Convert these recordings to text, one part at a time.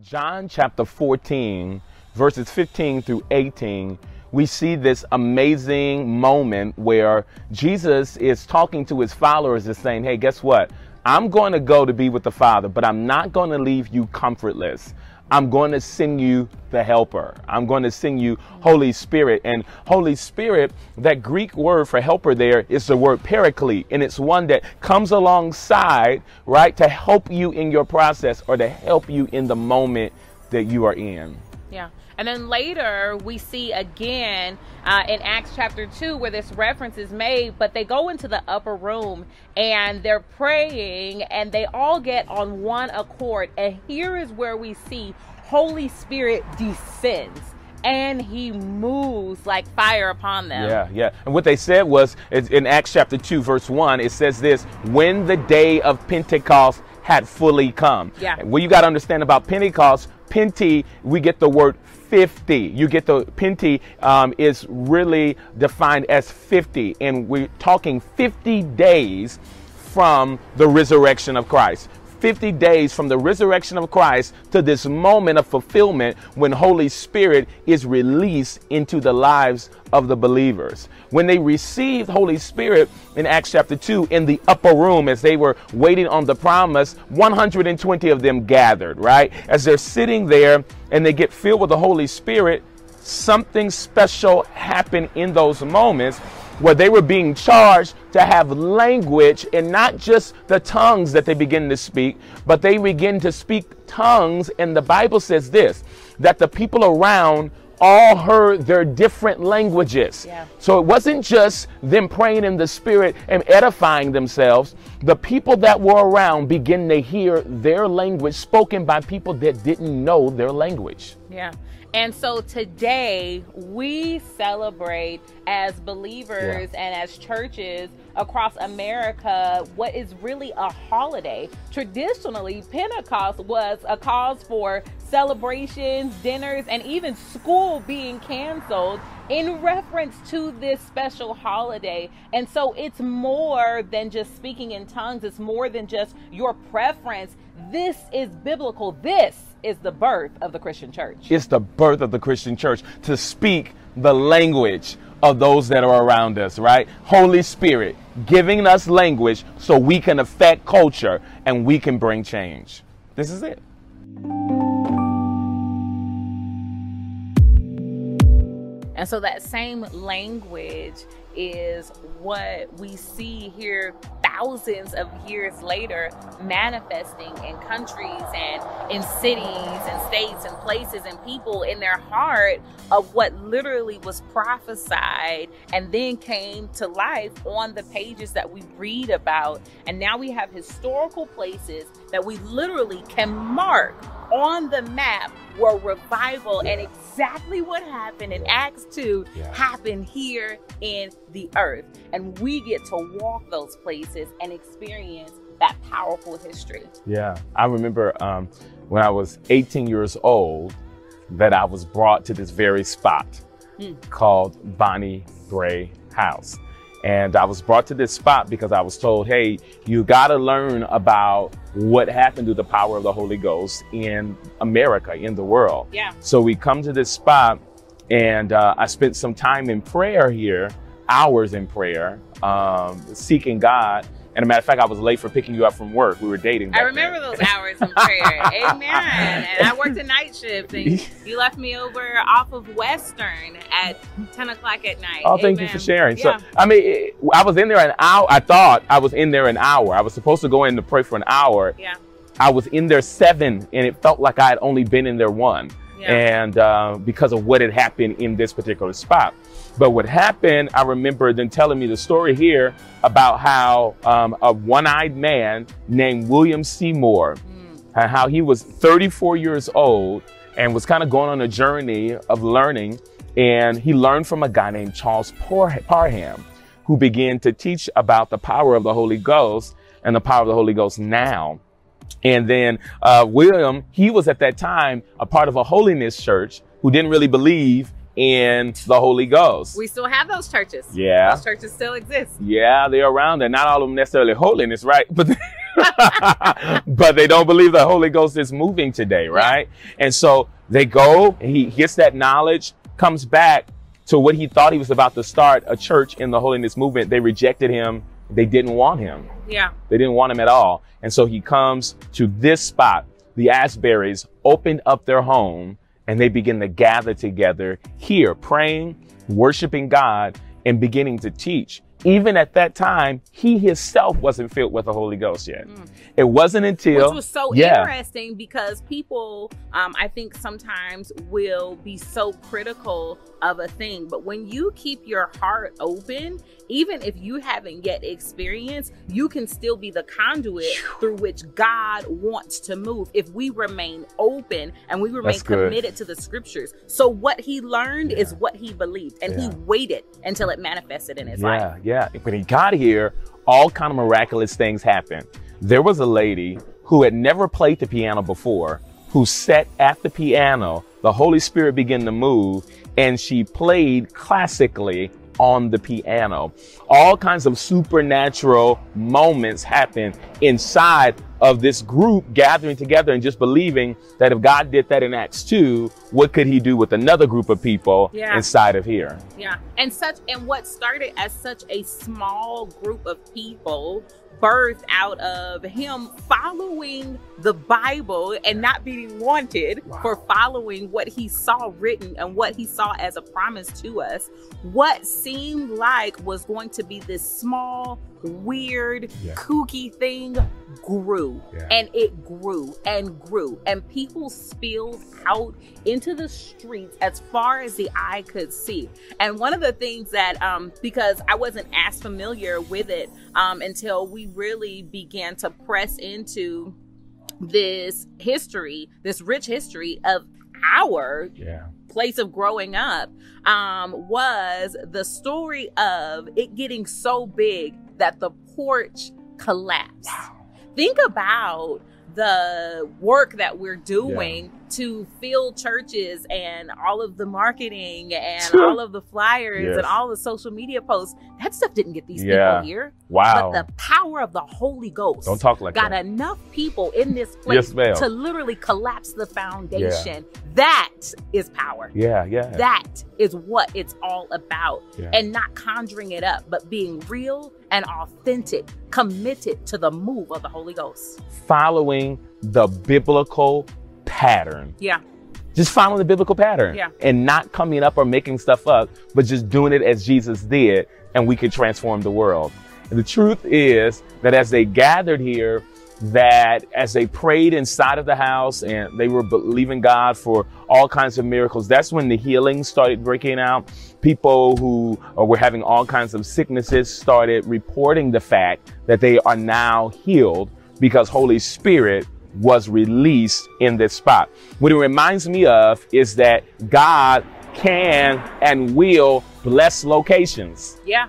John chapter 14, verses 15 through 18, we see this amazing moment where Jesus is talking to his followers and saying, Hey, guess what? I'm going to go to be with the Father, but I'm not going to leave you comfortless. I'm going to sing you the helper. I'm going to sing you Holy Spirit. And Holy Spirit, that Greek word for helper there is the word paraclete. And it's one that comes alongside, right, to help you in your process or to help you in the moment that you are in. Yeah. And then later we see again uh, in Acts chapter 2 where this reference is made, but they go into the upper room and they're praying and they all get on one accord. And here is where we see Holy Spirit descends and he moves like fire upon them. Yeah, yeah. And what they said was in Acts chapter 2, verse 1, it says this when the day of Pentecost had fully come. Yeah. What you got to understand about Pentecost, Pente, we get the word 50. You get the Pente um, is really defined as 50, and we're talking 50 days from the resurrection of Christ. 50 days from the resurrection of Christ to this moment of fulfillment when Holy Spirit is released into the lives of the believers. When they received Holy Spirit in Acts chapter 2 in the upper room as they were waiting on the promise, 120 of them gathered, right? As they're sitting there and they get filled with the Holy Spirit, something special happened in those moments where they were being charged to have language and not just the tongues that they begin to speak, but they begin to speak tongues. And the Bible says this that the people around all heard their different languages. Yeah. So it wasn't just them praying in the spirit and edifying themselves. The people that were around begin to hear their language spoken by people that didn't know their language. Yeah. And so today we celebrate as believers yeah. and as churches across America what is really a holiday. Traditionally, Pentecost was a cause for celebrations, dinners, and even school being canceled in reference to this special holiday. And so it's more than just speaking in tongues, it's more than just your preference. This is biblical. This is the birth of the Christian church. It's the birth of the Christian church to speak the language of those that are around us, right? Holy Spirit giving us language so we can affect culture and we can bring change. This is it. And so that same language is what we see here thousands of years later manifesting in countries and in cities and states and places and people in their heart of what literally was prophesied and then came to life on the pages that we read about. And now we have historical places that we literally can mark on the map where revival and exactly what happened in Acts 2 yeah. happened here in the earth. And we get to walk those places and experience that powerful history. Yeah. I remember um, when I was 18 years old that I was brought to this very spot mm. called Bonnie Brae House. And I was brought to this spot because I was told, hey, you got to learn about what happened to the power of the Holy Ghost in America, in the world. Yeah. So we come to this spot, and uh, I spent some time in prayer here, hours in prayer, um, seeking God. And a matter of fact, I was late for picking you up from work. We were dating. I remember then. those hours in prayer. Amen. And I worked a night shift, and you left me over off of Western at 10 o'clock at night. Oh, thank you for sharing. Yeah. So, I mean, it, I was in there an hour. I thought I was in there an hour. I was supposed to go in to pray for an hour. Yeah. I was in there seven, and it felt like I had only been in there one. Yeah. And uh, because of what had happened in this particular spot. But what happened, I remember them telling me the story here about how um, a one-eyed man named William Seymour, mm. and how he was 34 years old and was kind of going on a journey of learning. And he learned from a guy named Charles Parham, who began to teach about the power of the Holy Ghost and the power of the Holy Ghost now. And then uh, William, he was at that time a part of a holiness church who didn't really believe in the Holy Ghost. We still have those churches. Yeah. Those churches still exist. Yeah, they're around there. Not all of them necessarily holiness, right? But but they don't believe the Holy Ghost is moving today, right? And so they go, he gets that knowledge, comes back to what he thought he was about to start a church in the holiness movement. They rejected him. They didn't want him. Yeah. They didn't want him at all. And so he comes to this spot. The Asberrys opened up their home and they begin to gather together here, praying, worshiping God, and beginning to teach even at that time, he himself wasn't filled with the Holy Ghost yet. Mm. It wasn't until which was so yeah. interesting because people, um, I think, sometimes will be so critical of a thing, but when you keep your heart open, even if you haven't yet experienced, you can still be the conduit through which God wants to move if we remain open and we remain committed to the scriptures. So what he learned yeah. is what he believed, and yeah. he waited until it manifested in his yeah. life. Yeah, yeah. When he got here, all kind of miraculous things happened. There was a lady who had never played the piano before, who sat at the piano. The Holy Spirit began to move, and she played classically on the piano. All kinds of supernatural moments happen inside of this group gathering together and just believing that if God did that in Acts 2, what could he do with another group of people yeah. inside of here? Yeah. And such and what started as such a small group of people birthed out of him following the Bible and not being wanted wow. for following what he saw written and what he saw as a promise to us. What seemed like was going to be this small, weird, yeah. kooky thing grew yeah. and it grew and grew and people spilled out into the streets as far as the eye could see and one of the things that um because i wasn't as familiar with it um until we really began to press into this history this rich history of our yeah place of growing up um, was the story of it getting so big that the porch collapsed. Wow. Think about the work that we're doing. To fill churches and all of the marketing and all of the flyers yes. and all the social media posts. That stuff didn't get these yeah. people here. Wow. But the power of the Holy Ghost Don't talk like got that. enough people in this place yes, to literally collapse the foundation. Yeah. That is power. Yeah, yeah. That is what it's all about. And not conjuring it up, but being real and authentic, committed to the move of the Holy Ghost. Following the biblical pattern. Yeah. Just following the biblical pattern. Yeah. And not coming up or making stuff up, but just doing it as Jesus did, and we could transform the world. And the truth is that as they gathered here, that as they prayed inside of the house and they were believing God for all kinds of miracles, that's when the healing started breaking out. People who uh, were having all kinds of sicknesses started reporting the fact that they are now healed because Holy Spirit was released in this spot. What it reminds me of is that God can and will bless locations. Yeah.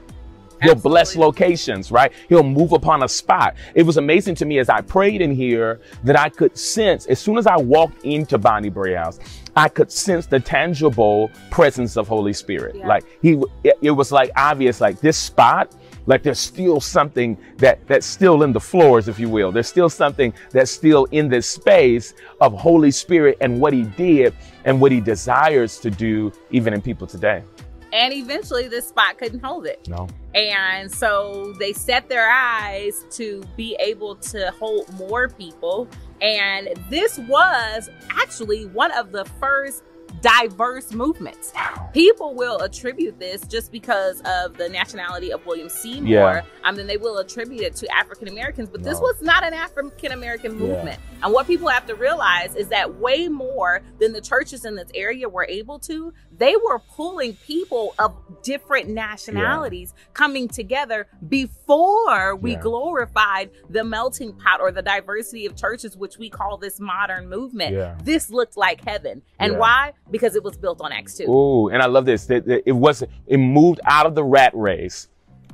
He'll Absolutely. bless locations, right? He'll move upon a spot. It was amazing to me as I prayed in here that I could sense, as soon as I walked into Bonnie Brae House, I could sense the tangible presence of Holy Spirit. Yeah. Like he, it was like obvious, like this spot, like there's still something that that's still in the floors, if you will. There's still something that's still in this space of Holy Spirit and what he did and what he desires to do even in people today. And eventually this spot couldn't hold it. No. And so they set their eyes to be able to hold more people. And this was actually one of the first diverse movements. People will attribute this just because of the nationality of William Seymour. Yeah. Um, I mean, they will attribute it to African Americans, but no. this was not an African American movement. Yeah. And what people have to realize is that way more than the churches in this area were able to, they were pulling people of different nationalities yeah. coming together before we glorified the melting pot or the diversity of churches, which we call this modern movement. This looked like heaven. And why? Because it was built on Acts 2. Ooh, and I love this. It, it was it moved out of the rat race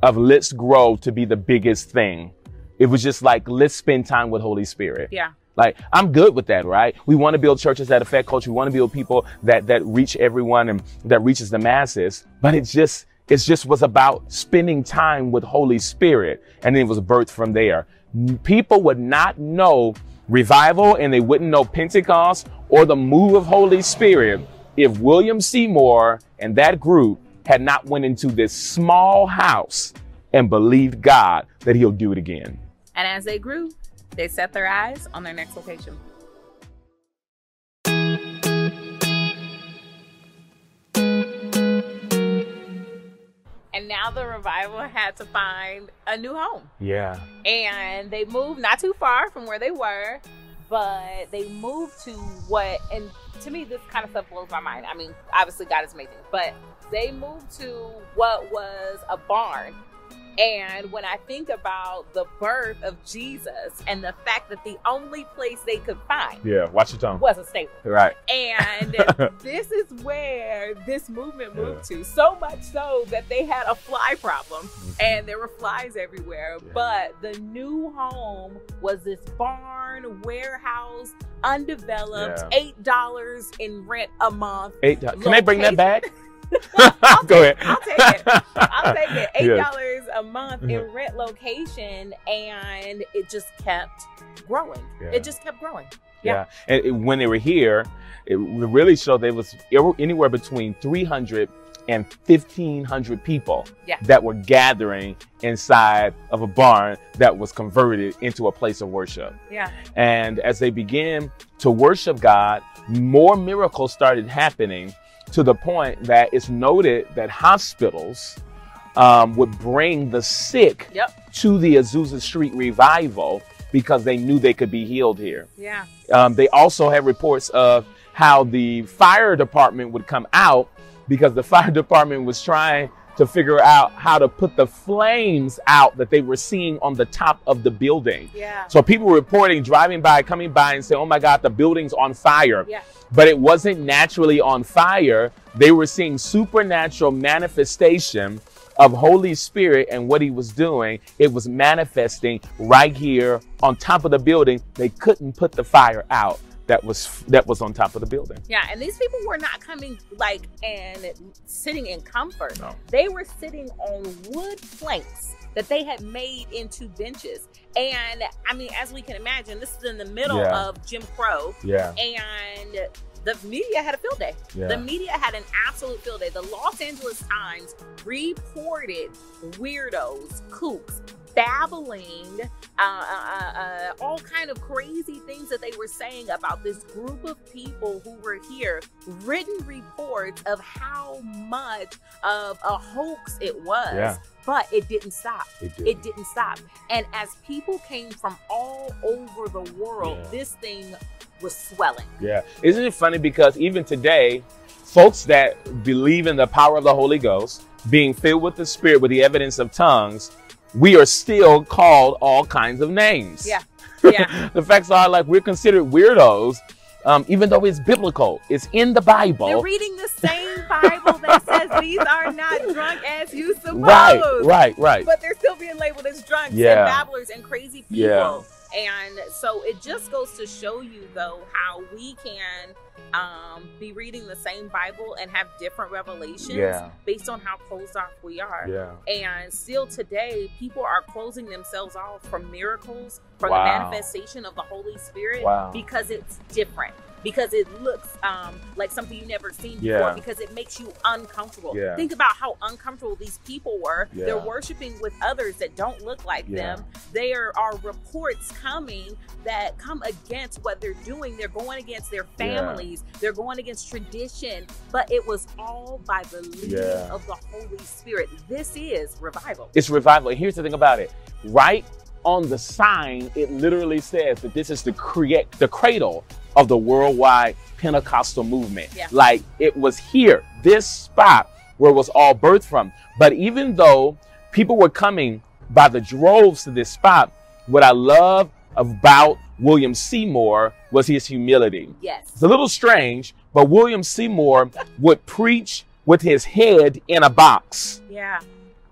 of let's grow to be the biggest thing. It was just like let's spend time with Holy Spirit. Yeah. Like I'm good with that, right? We want to build churches that affect culture. We want to build people that that reach everyone and that reaches the masses. But it just it just was about spending time with Holy Spirit, and it was birthed from there. people would not know revival and they wouldn't know Pentecost or the move of Holy Spirit if William Seymour and that group had not went into this small house and believed God that he'll do it again. And as they grew, they set their eyes on their next location. And now the revival had to find a new home. Yeah. And they moved not too far from where they were, but they moved to what, and to me, this kind of stuff blows my mind. I mean, obviously, God is amazing, but they moved to what was a barn and when I think about the birth of Jesus and the fact that the only place they could find yeah, watch your tongue. was a stable. Right. And this is where this movement moved yeah. to. So much so that they had a fly problem mm-hmm. and there were flies everywhere. Yeah. But the new home was this barn, warehouse, undeveloped, yeah. $8 in rent a month. Eight dollars. Can they bring that back? Go ahead. I'll take it. I'll take it. Eight dollars yes. a month in mm-hmm. rent location, and it just kept growing. Yeah. It just kept growing. Yeah. yeah. And it, when they were here, it really showed there was anywhere between 300 and 1500 people yeah. that were gathering inside of a barn that was converted into a place of worship. Yeah. And as they began to worship God, more miracles started happening to the point that it's noted that hospitals um, would bring the sick yep. to the Azusa Street revival because they knew they could be healed here. Yeah. Um, they also had reports of how the fire department would come out because the fire department was trying to figure out how to put the flames out that they were seeing on the top of the building. Yeah. So people were reporting, driving by, coming by, and saying, "Oh my God, the building's on fire." Yeah. But it wasn't naturally on fire. They were seeing supernatural manifestation of Holy Spirit and what He was doing. It was manifesting right here on top of the building. They couldn't put the fire out that was that was on top of the building. Yeah, and these people were not coming like and sitting in comfort. No. They were sitting on wood planks that they had made into benches. And I mean, as we can imagine, this is in the middle yeah. of Jim Crow. Yeah. And the media had a field day. Yeah. The media had an absolute field day. The Los Angeles Times reported weirdos, kooks, babbling uh, uh, uh, all kind of crazy things that they were saying about this group of people who were here written reports of how much of a hoax it was yeah. but it didn't stop it, did. it didn't stop and as people came from all over the world yeah. this thing was swelling yeah isn't it funny because even today folks that believe in the power of the holy ghost being filled with the spirit with the evidence of tongues we are still called all kinds of names. Yeah. Yeah. the facts are like we're considered weirdos, um, even though it's biblical. It's in the Bible. They're reading the same Bible that says these are not drunk as you suppose. Right, right, right. But they're still being labeled as drunks yeah. and babblers and crazy people. Yeah. And so it just goes to show you, though, how we can um, be reading the same Bible and have different revelations yeah. based on how closed off we are. Yeah. And still today, people are closing themselves off from miracles, from wow. the manifestation of the Holy Spirit wow. because it's different because it looks um, like something you've never seen before yeah. because it makes you uncomfortable. Yeah. Think about how uncomfortable these people were. Yeah. They're worshiping with others that don't look like them. There are reports coming that come against what they're doing. They're going against their families, they're going against tradition, but it was all by the leading of the Holy Spirit. This is revival. It's revival. And here's the thing about it right on the sign, it literally says that this is the create the cradle of the worldwide Pentecostal movement. Yeah. Like it was here, this spot where it was all birthed from. But even though people were coming by the droves to this spot, what I love about William Seymour was his humility. Yes. It's a little strange, but William Seymour would preach with his head in a box. Yeah.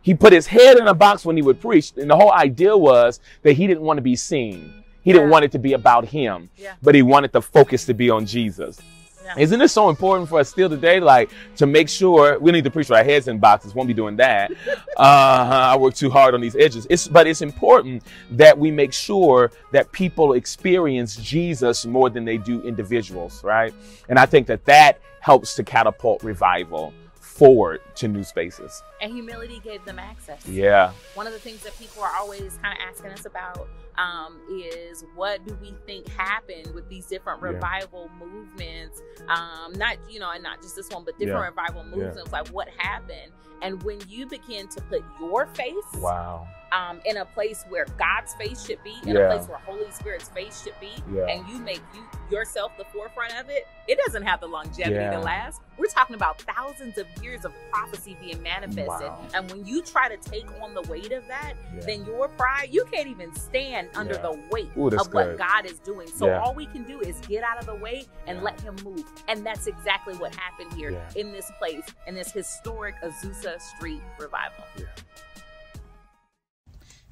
He put his head in a box when he would preach, and the whole idea was that he didn't want to be seen. He didn't want it to be about him, yeah. but he wanted the focus to be on Jesus. Yeah. Isn't this so important for us still today, like to make sure we need to preach our heads in boxes? Won't be doing that. uh, I work too hard on these edges. It's, but it's important that we make sure that people experience Jesus more than they do individuals, right? And I think that that helps to catapult revival forward to new spaces. And humility gave them access. Yeah. One of the things that people are always kind of asking us about um, is what do we think happened with these different Yeah. revival movements? Um, not you know, and not just this one, but different Yeah. revival Yeah. movements. Like what happened? And when you begin to put your face Wow. Um, in a place where God's face should be, in Yeah. a place where Holy Spirit's face should be, Yeah. and you make you yourself the forefront of it, it doesn't have the longevity Yeah. to last. We're talking about thousands of years of prophecy being manifested, Wow. and when you try to take on the weight of that, then your pride, you can't even stand under the weight Ooh, of what good. God is doing. So all we can do is get out of the way and let Him move, and that's exactly what happened here in this place, in this historic Azusa Street revival.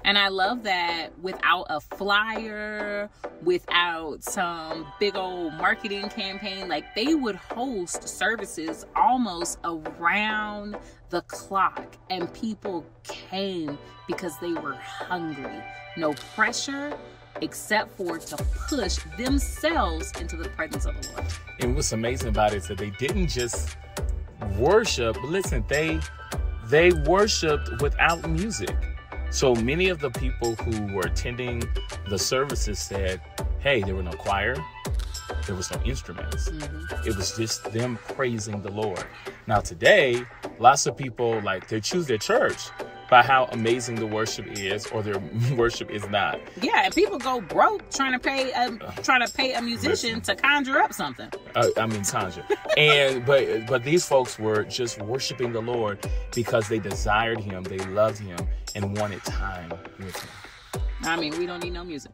And I love that without a flyer, without some big old marketing campaign, like they would host services almost around the clock, and people came because they were hungry. No pressure, except for to push themselves into the presence of the Lord. And what's amazing about it is that they didn't just worship, listen, they they worshiped without music. So many of the people who were attending the services said, "Hey, there were no choir, there was no instruments. It was just them praising the Lord." Now today, lots of people like they choose their church by how amazing the worship is or their worship is not. Yeah, and people go broke trying to pay a trying to pay a musician to conjure up something. uh, I mean Tanja. And but but these folks were just worshiping the Lord because they desired Him, they loved Him, and wanted time with Him. I mean, we don't need no music.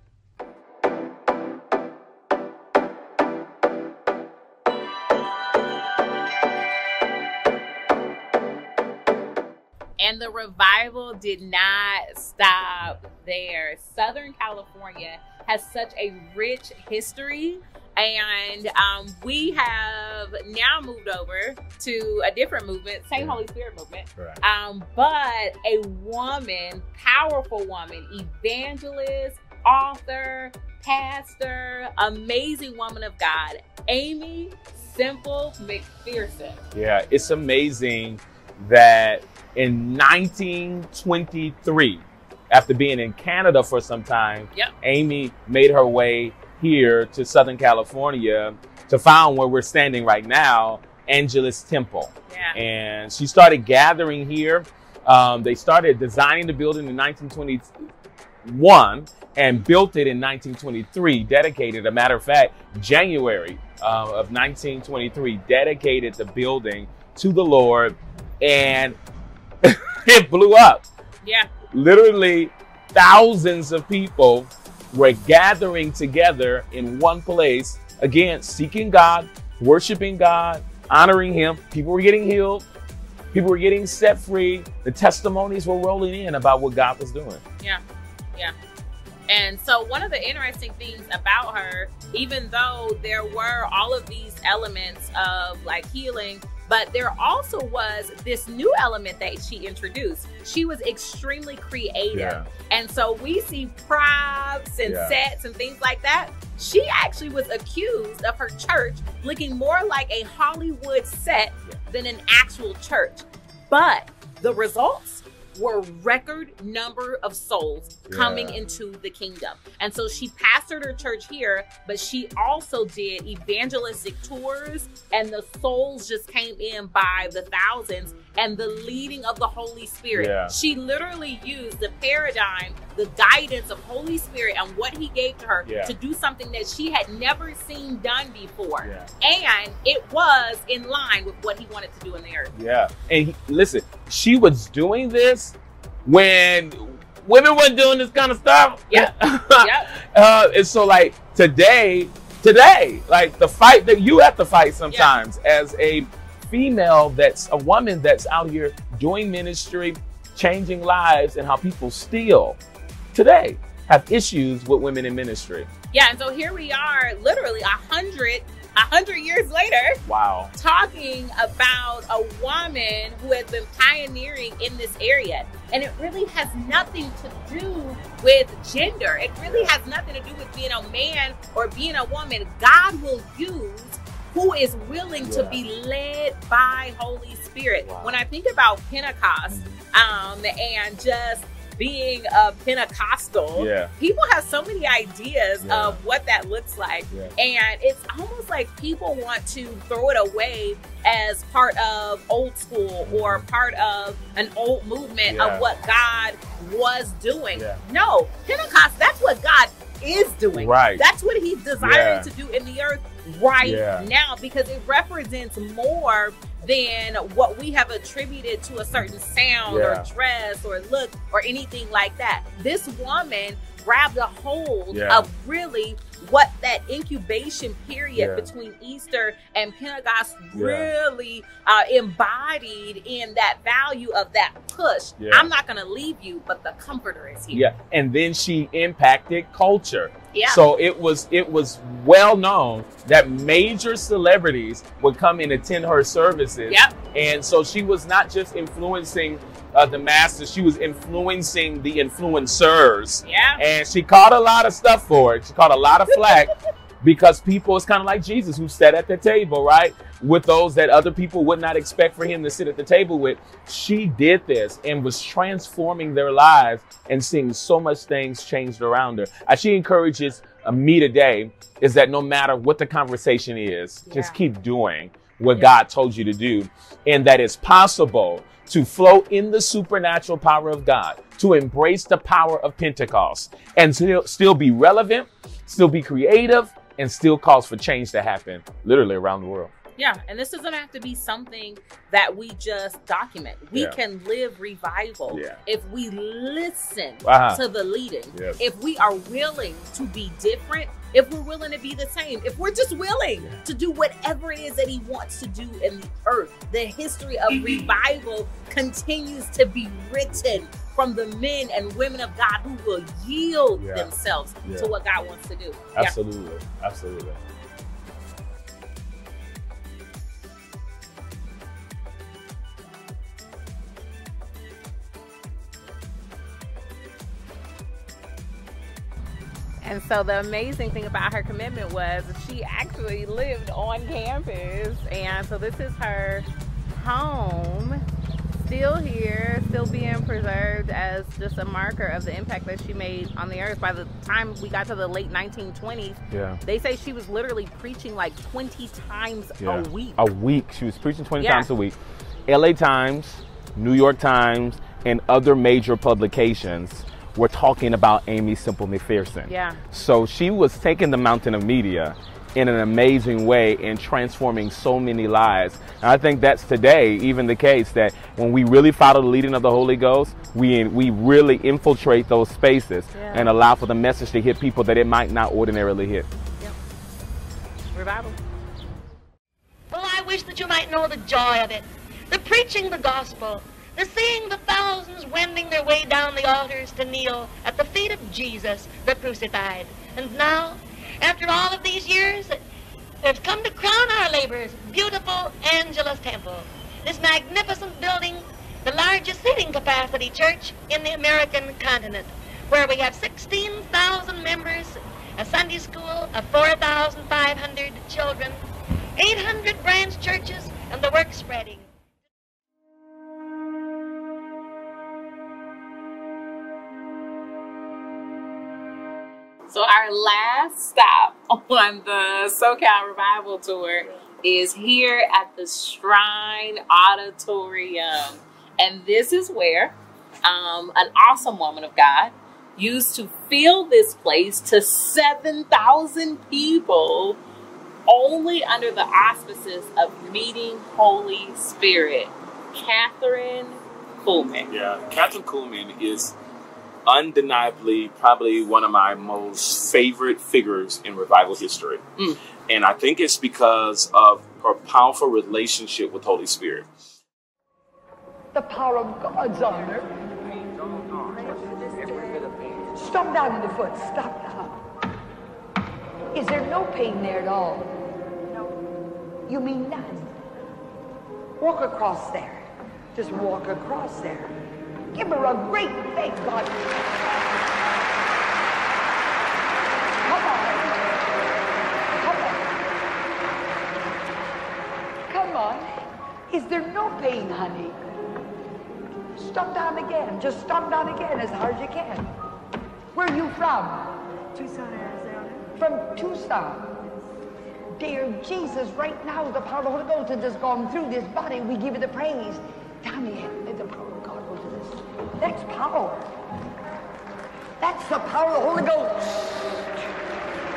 And the revival did not stop there. Southern California has such a rich history. And um, we have now moved over to a different movement, same Yeah. Holy Spirit movement, Right. um, but a woman, powerful woman, evangelist, author, pastor, amazing woman of God, Aimee Semple McPherson. Yeah, it's amazing that in 1923, after being in Canada for some time, Yep. Aimee made her way here to Southern California to found where we're standing right now, Angelus Temple. Yeah. And she started gathering here. Um, they started designing the building in 1921 and built it in 1923, dedicated, a matter of fact, January uh, of 1923, dedicated the building to the Lord and it blew up. Yeah. Literally, thousands of people were gathering together in one place, again, seeking God, worshiping God, honoring Him. People were getting healed, people were getting set free. The testimonies were rolling in about what God was doing. Yeah, yeah. And so, one of the interesting things about her, even though there were all of these elements of like healing, but there also was this new element that she introduced. She was extremely creative. And so, we see props and Yeah. sets and things like that. She actually was accused of her church looking more like a Hollywood set than an actual church. But the results were record number of souls coming into the kingdom. And so she pastored her church here, but she also did evangelistic tours and the souls just came in by the thousands and the leading of the Holy Spirit. Yeah. She literally used the paradigm, the guidance of Holy Spirit and what he gave to her Yeah. to do something that she had never seen done before. Yeah. And it was in line with what he wanted to do in the earth. Yeah. And he, listen, she was doing this when women weren't doing this kind of stuff. Yeah. yep. Uh, and so, like today, today, like the fight that you have to fight sometimes as a female, that's a woman that's out here doing ministry, changing lives, and how people still today have issues with women in ministry. Yeah, and so here we are, literally a hundred a hundred years later, Wow. talking about a woman who has been pioneering in this area. And it really has nothing to do with gender. It really has nothing to do with being a man or being a woman. God will use who is willing to be led by Holy Spirit. Wow. When I think about Pentecost mm-hmm. um, and just being a Pentecostal, Yeah. people have so many ideas Yeah. of what that looks like. Yeah. And it's almost like people want to throw it away as part of old school or mm-hmm. part of an old movement Yeah. of what God was doing. Yeah. No, Pentecost, that's what God is doing. Right. That's what He's desiring Yeah. to do in the earth right Yeah. now because it represents more than what we have attributed to a certain sound Yeah. or dress or look or anything like that. This woman grabbed a hold Yeah. of really what that incubation period Yeah. between Easter and Pentecost Yeah. really uh, embodied in that value of that push. Yeah. I'm not going to leave you, but the comforter is here. Yeah. And then she impacted culture. Yeah. So it was it was well known that major celebrities would come and attend her services. Yep. And so she was not just influencing uh, the masses; she was influencing the influencers. yeah. And she caught a lot of stuff for it. She caught a lot of flack because people it's kind of like Jesus who sat at the table, right? With those that other people would not expect for him to sit at the table with. She did this and was transforming their lives and seeing so much things changed around her. As she encourages uh, me today is that no matter what the conversation is, just keep doing what Yeah. God told you to do and that it's possible to flow in the supernatural power of God, to embrace the power of Pentecost, and still, still be relevant, still be creative, and still cause for change to happen literally around the world. Yeah, and this doesn't have to be something that we just document. We Yeah. can live revival Yeah. if we listen Uh-huh. to the leading. Yes. If we are willing to be different, if we're willing to be the same, if we're just willing Yeah. to do whatever it is that he wants to do in the earth. The history of mm-hmm. revival continues to be written from the men and women of God who will yield Yeah. themselves Yeah. to what God wants to do. Absolutely. Absolutely. And so the amazing thing about her commitment was she actually lived on campus. And so this is her home, still here, still being preserved as just a marker of the impact that she made on the earth. By the time we got to the late 1920s, Yeah. they say she was literally preaching like 20 times Yeah. a week. A week. She was preaching 20 Yeah. times a week. LA Times, New York Times, and other major publications were talking about Aimee Semple McPherson. Yeah. So she was taking the mountain of media in an amazing way and transforming so many lives. And I think that's today even the case that when we really follow the leading of the Holy Ghost, we we really infiltrate those spaces Yeah. and allow for the message to hit people that it might not ordinarily hit. Revival. Well, I wish that you might know the joy of it. The preaching the gospel, the seeing the thousands wending their way down the altars to kneel at the feet of Jesus, the crucified. And now, after all of these years, they've come to crown our labors, beautiful Angelus Temple. This magnificent building, the largest seating capacity church in the American continent, where we have 16,000 members, a Sunday school of 4,500 children, 800 branch churches, and the work spreading. So our last stop on the SoCal Revival Tour is here at the Shrine Auditorium. And this is where um, an awesome woman of God used to fill this place to 7,000 people only under the auspices of meeting Holy Spirit. Kathryn Kuhlman. Yeah, Kathryn Kuhlman is undeniably probably one of my most favorite figures in revival history. Mm. And I think it's because of her powerful relationship with Holy Spirit. The power of God's on her. Stop down in the foot. Stop now. Is there no pain there at all? No. You mean none. Walk across there. Just walk across there. Give her a great big God. Come on. Come on. Come on. Is there no pain, honey? Stomp down again. Just stomp down again as hard as you can. Where are you from? Tucson, Arizona. From Tucson. Dear Jesus, right now the power of the Holy Ghost has just gone through this body. We give you the praise. Tommy, the power That's power. That's the power of the Holy Ghost.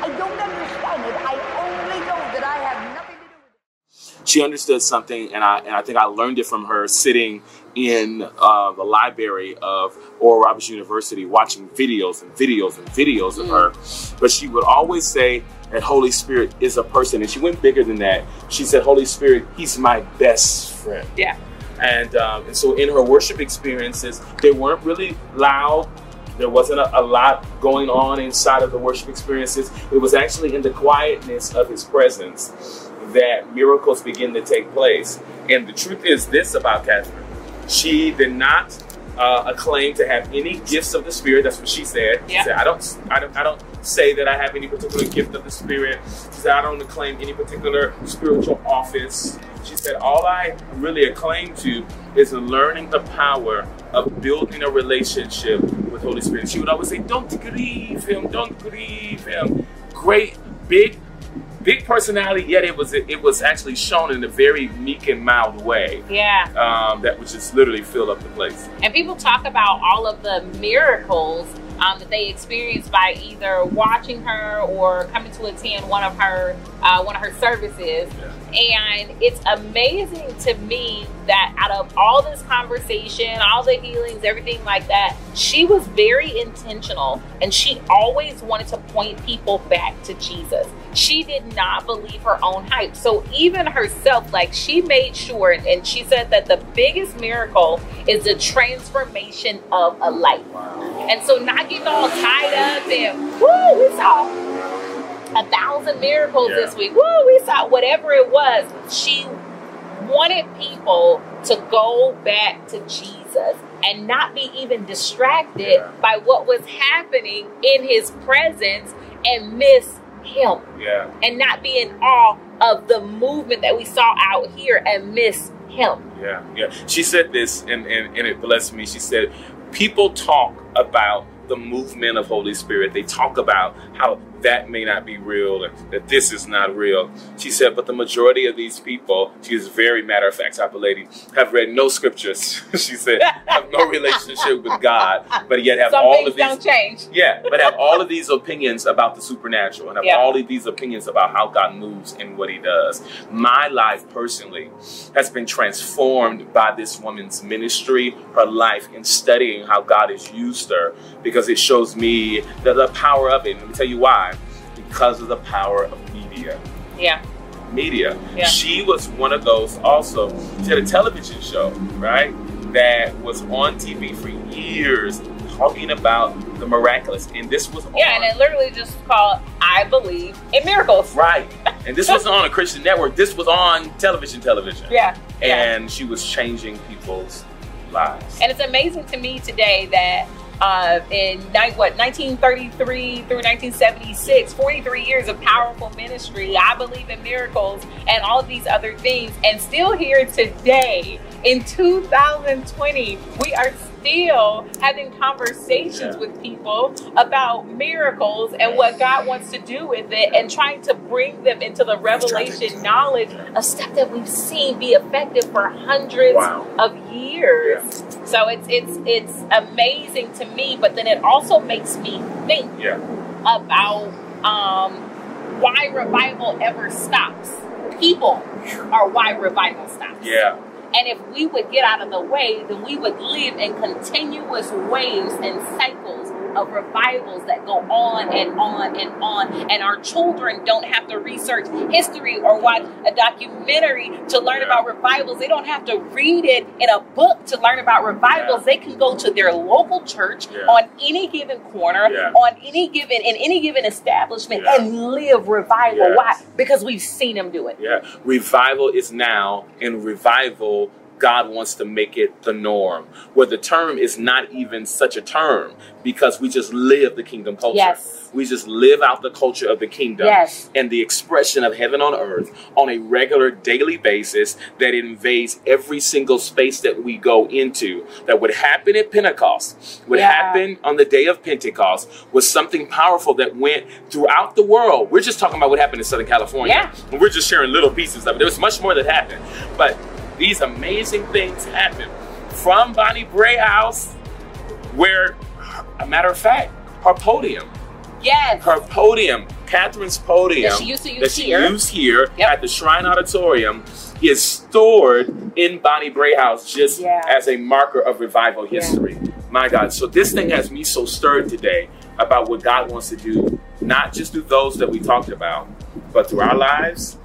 I don't understand it. I only know that I have nothing to do with it. she understood something, and I and I think I learned it from her sitting in uh, the library of Oral Roberts University, watching videos and videos and videos of her. But she would always say that Holy Spirit is a person, and she went bigger than that. She said, "Holy Spirit, He's my best friend." Yeah. And, um, and so in her worship experiences, they weren't really loud. There wasn't a, a lot going on inside of the worship experiences. It was actually in the quietness of his presence that miracles begin to take place. And the truth is this about Kathryn. She did not uh, acclaim to have any gifts of the Spirit. That's what she said. She Yeah. said, I don't, I don't, I don't say that I have any particular gift of the Spirit. She said, I don't claim any particular spiritual office. She said, all I really acclaim to is learning the power of building a relationship with Holy Spirit. She would always say, don't grieve him, don't grieve him. Great, big, big personality, yet it was it was actually shown in a very meek and mild way. Yeah. Um, that would just literally fill up the place. And people talk about all of the miracles um, that they experienced by either watching her or coming to attend one of her uh, one of her services. And it's amazing to me that out of all this conversation, all the healings, everything like that, she was very intentional and she always wanted to point people back to Jesus. She did not believe her own hype. So even herself, like she made sure, and she said that the biggest miracle is the transformation of a life. And so not getting all tied up and woo, we saw a thousand miracles Yeah. this week. Woo, we saw whatever it was. She wanted people to go back to Jesus and not be even distracted Yeah. by what was happening in his presence and miss him Yeah. and not be in awe of the movement that we saw out here and miss him. Yeah, yeah. She said this, and, and, and it blessed me. She said, People talk about the movement of Holy Spirit. They talk about how that may not be real and that this is not real. She said, but the majority of these people, she is a very matter of fact type of lady, have read no scriptures. she said, have no relationship with God, but yet have Some all of these don't change. yeah, but have all of these opinions about the supernatural and have Yeah. all of these opinions about how God moves and what he does. My life personally has been transformed by this woman's ministry, her life, in studying how God has used her because it shows me the, the power of it. Let me tell you why. Because of the power of media Yeah. media. Yeah. She was one of those also. She had a television show, right? That was on TV for years talking about the miraculous. And this was Yeah, on and it literally just called I Believe in Miracles. right. And this wasn't on a Christian network. This was on television television. Yeah. yeah. And she was changing people's lives. And it's amazing to me today that uh, in what 1933 through 1976, 43 years of powerful ministry. I believe in miracles and all these other things, and still here today in 2020, we are still having conversations Yeah. with people about miracles and what God wants to do with it, and trying to bring them into the revelation knowledge of stuff that we've seen be effective for hundreds Wow. of years. So it's it's it's amazing to me, but then it also makes me think Yeah. about um, why revival ever stops. People are why revival stops. Yeah. And if we would get out of the way, then we would live in continuous waves and cycles of revivals that go on and on and on. And our children don't have to research history or watch a documentary to learn about revivals. They don't have to read it in a book to learn about revivals. They can go to their local church on any given corner, on any given in any given establishment, and live revival. Why? Because we've seen them do it. Yeah, revival is now, and revival, God wants to make it the norm, where the term is not even such a term because we just live the kingdom culture. Yes. We just live out the culture of the kingdom Yes. and the expression of heaven on earth on a regular daily basis that invades every single space that we go into. That would happen at Pentecost, would Yeah. happen on the day of Pentecost, was something powerful that went throughout the world. We're just talking about what happened in Southern California. Yeah. And we're just sharing little pieces of it. There was much more that happened. But these amazing things happen from Bonnie Brae House, where, a matter of fact, her podium, Yes. her podium, Kathryn's podium That she used to use here. used here Yep. at the Shrine Auditorium is stored in Bonnie Brae House just Yeah. as a marker of revival history. My God. So this thing has me so stirred today about what God wants to do, not just through those that we talked about, but through our lives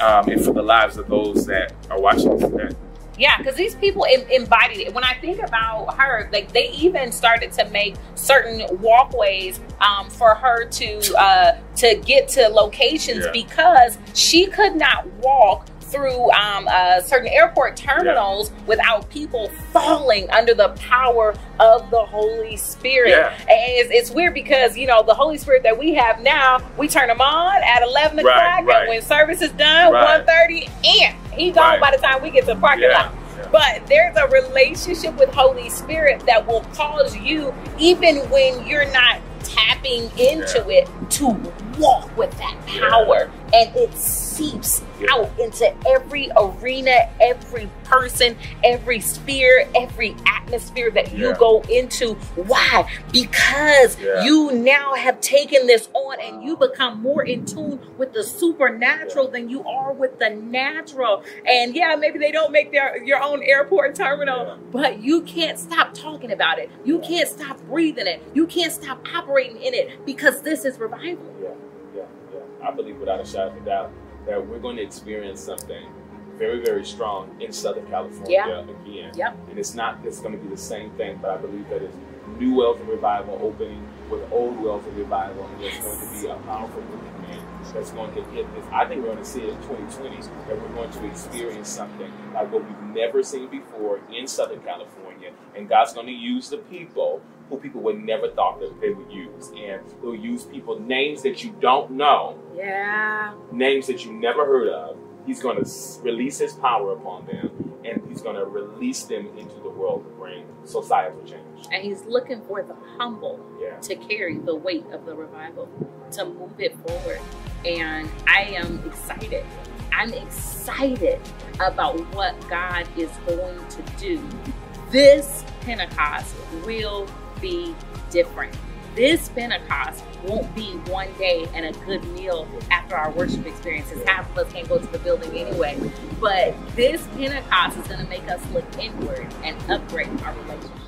um, and for the lives of those that are watching today. Yeah, because these people em- embodied it. When I think about her, like they even started to make certain walkways um, for her to uh, to get to locations Yeah. because she could not walk through um, uh, certain airport terminals without people falling under the power of the Holy Spirit. Yeah. And it's, it's weird because you know the Holy Spirit that we have now, we turn them on at eleven o'clock, right. and when service is done, Right. one thirty, and he gone Right. by the time we get to the parking Yeah, lot. But there's a relationship with Holy Spirit that will cause you, even when you're not tapping into it, to walk with that power. And it seeps Yeah. out into every arena, every person, every sphere, every atmosphere that you Yeah. go into. Why? Because Yeah. you now have taken this on and you become more in tune with the supernatural than you are with the natural. And yeah, maybe they don't make their your own airport terminal, but you can't stop talking about it. You can't stop breathing it. You can't stop operating in it because this is revival. I believe without a shadow of a doubt that we're going to experience something very, very strong in Southern California Yeah. again. Yep. And it's not just going to be the same thing, but I believe that it's new wells of revival opening with old wells of revival, and there's going to be a powerful movement that's going to hit this. I think we're going to see it in 2020 that we're going to experience something like what we've never seen before in Southern California, and God's going to use the people who people would never thought that they would use, and He'll use people names that you don't know, Yeah. names that you never heard of. He's going to release His power upon them, and He's going to release them into the world to bring societal change. And he's looking for the humble Yeah. to carry the weight of the revival, to move it forward. And I am excited. I'm excited about what God is going to do. This Pentecost will be different. This Pentecost won't be one day and a good meal after our worship experiences. Half of us can't go to the building anyway. But this Pentecost is going to make us look inward and upgrade our relationship.